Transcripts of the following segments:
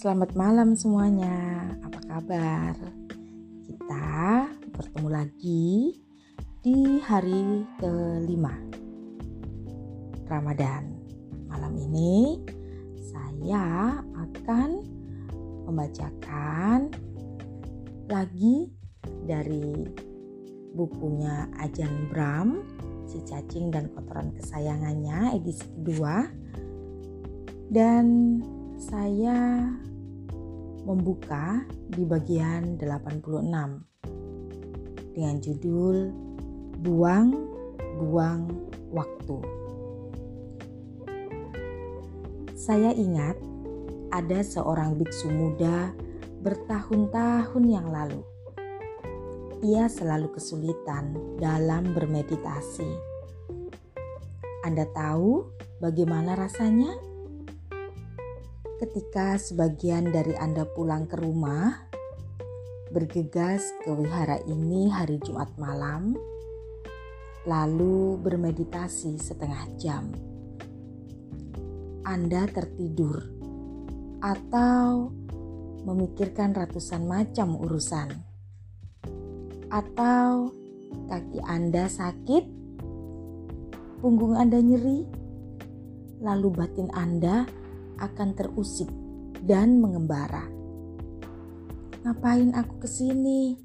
Selamat malam semuanya. Apa kabar? Kita bertemu lagi di hari kelima Ramadan. Malam ini saya akan membacakan lagi dari bukunya Ajan Bram, Si Cacing dan Kotoran Kesayangannya edisi kedua. Dan membuka di bagian 86 dengan judul Buang-buang waktu. Saya ingat ada seorang biksu muda bertahun-tahun yang lalu. Ia selalu kesulitan dalam bermeditasi. Anda tahu bagaimana rasanya? Ketika sebagian dari Anda pulang ke rumah, bergegas ke wihara ini hari Jumat malam, lalu bermeditasi setengah jam. Anda tertidur atau memikirkan ratusan macam urusan, atau kaki Anda sakit, punggung Anda nyeri, lalu batin Anda akan terusik dan mengembara. Ngapain aku ke sini?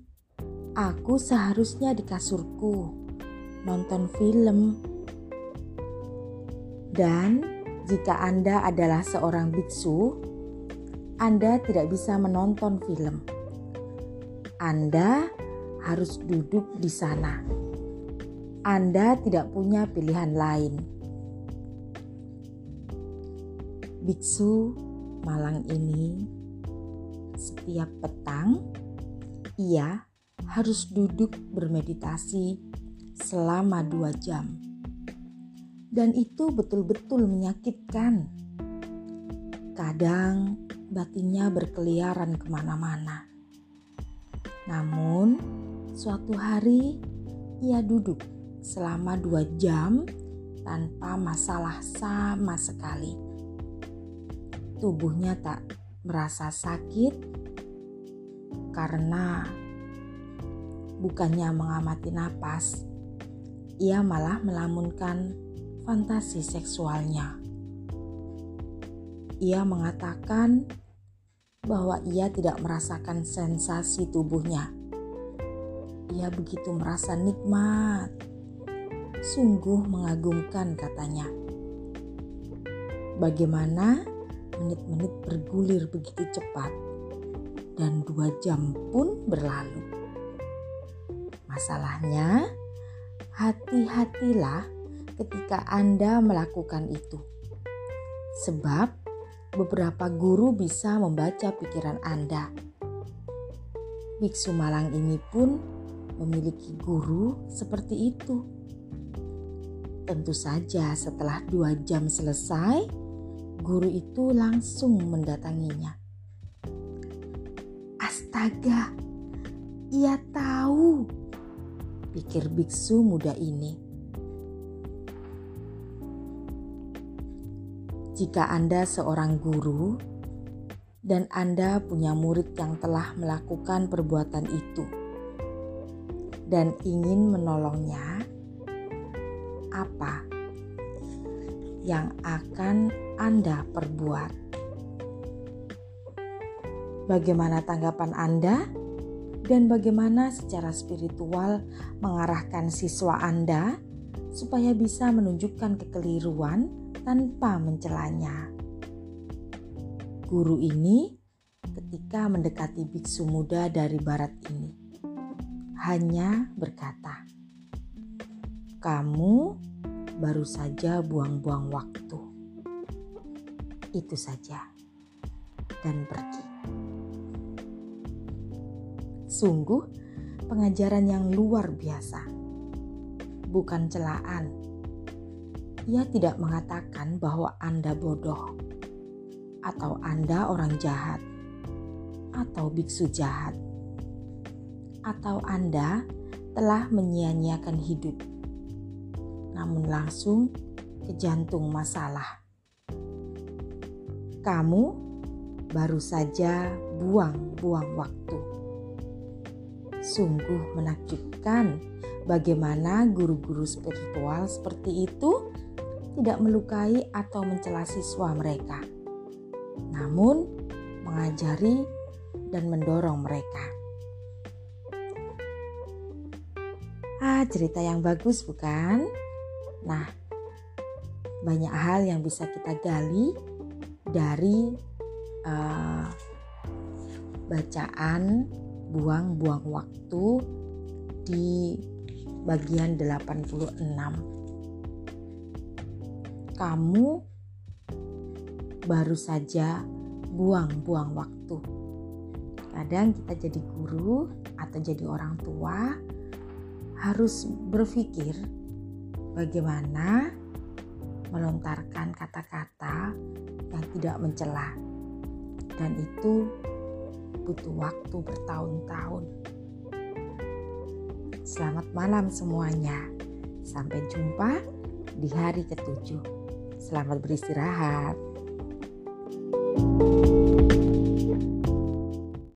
Aku seharusnya di kasurku, nonton film. Dan jika Anda adalah seorang biksu, Anda tidak bisa menonton film. Anda harus duduk di sana. Anda tidak punya pilihan lain Biksu Malang ini setiap petang ia harus duduk bermeditasi selama dua jam. Dan itu betul-betul menyakitkan. Kadang batinnya berkeliaran ke mana-mana. Namun suatu hari ia duduk selama dua jam tanpa masalah sama sekali tubuhnya tak merasa sakit karena bukannya mengamati napas, ia malah melamunkan fantasi seksualnya. Ia mengatakan bahwa ia tidak merasakan sensasi tubuhnya. Ia begitu merasa nikmat. Sungguh mengagumkan katanya. Bagaimana menit-menit bergulir begitu cepat dan dua jam pun berlalu. Masalahnya, hati-hatilah ketika Anda melakukan itu. Sebab beberapa guru bisa membaca pikiran Anda. Biksu Malang ini pun memiliki guru seperti itu. Tentu saja setelah dua jam selesai, guru itu langsung mendatanginya. Astaga, ia tahu, pikir biksu muda ini. Jika Anda seorang guru dan Anda punya murid yang telah melakukan perbuatan itu dan ingin menolongnya, apa yang akan anda perbuat. Bagaimana tanggapan Anda? Dan bagaimana secara spiritual mengarahkan siswa Anda supaya bisa menunjukkan kekeliruan tanpa mencelanya. Guru ini ketika mendekati biksu muda dari barat ini hanya berkata, "Kamu baru saja buang-buang waktu." itu saja dan pergi. Sungguh pengajaran yang luar biasa. Bukan celaan. Ia tidak mengatakan bahwa Anda bodoh atau Anda orang jahat atau biksu jahat atau Anda telah menyia-nyiakan hidup. Namun langsung ke jantung masalah kamu baru saja buang-buang waktu. Sungguh menakjubkan bagaimana guru-guru spiritual seperti itu tidak melukai atau mencela siswa mereka, namun mengajari dan mendorong mereka. Ah, cerita yang bagus, bukan? Nah, banyak hal yang bisa kita gali dari uh, bacaan buang-buang waktu di bagian 86 kamu baru saja buang-buang waktu. Kadang kita jadi guru atau jadi orang tua harus berpikir bagaimana melontarkan kata-kata yang tidak mencela. Dan itu butuh waktu bertahun-tahun. Selamat malam semuanya. Sampai jumpa di hari ketujuh. Selamat beristirahat.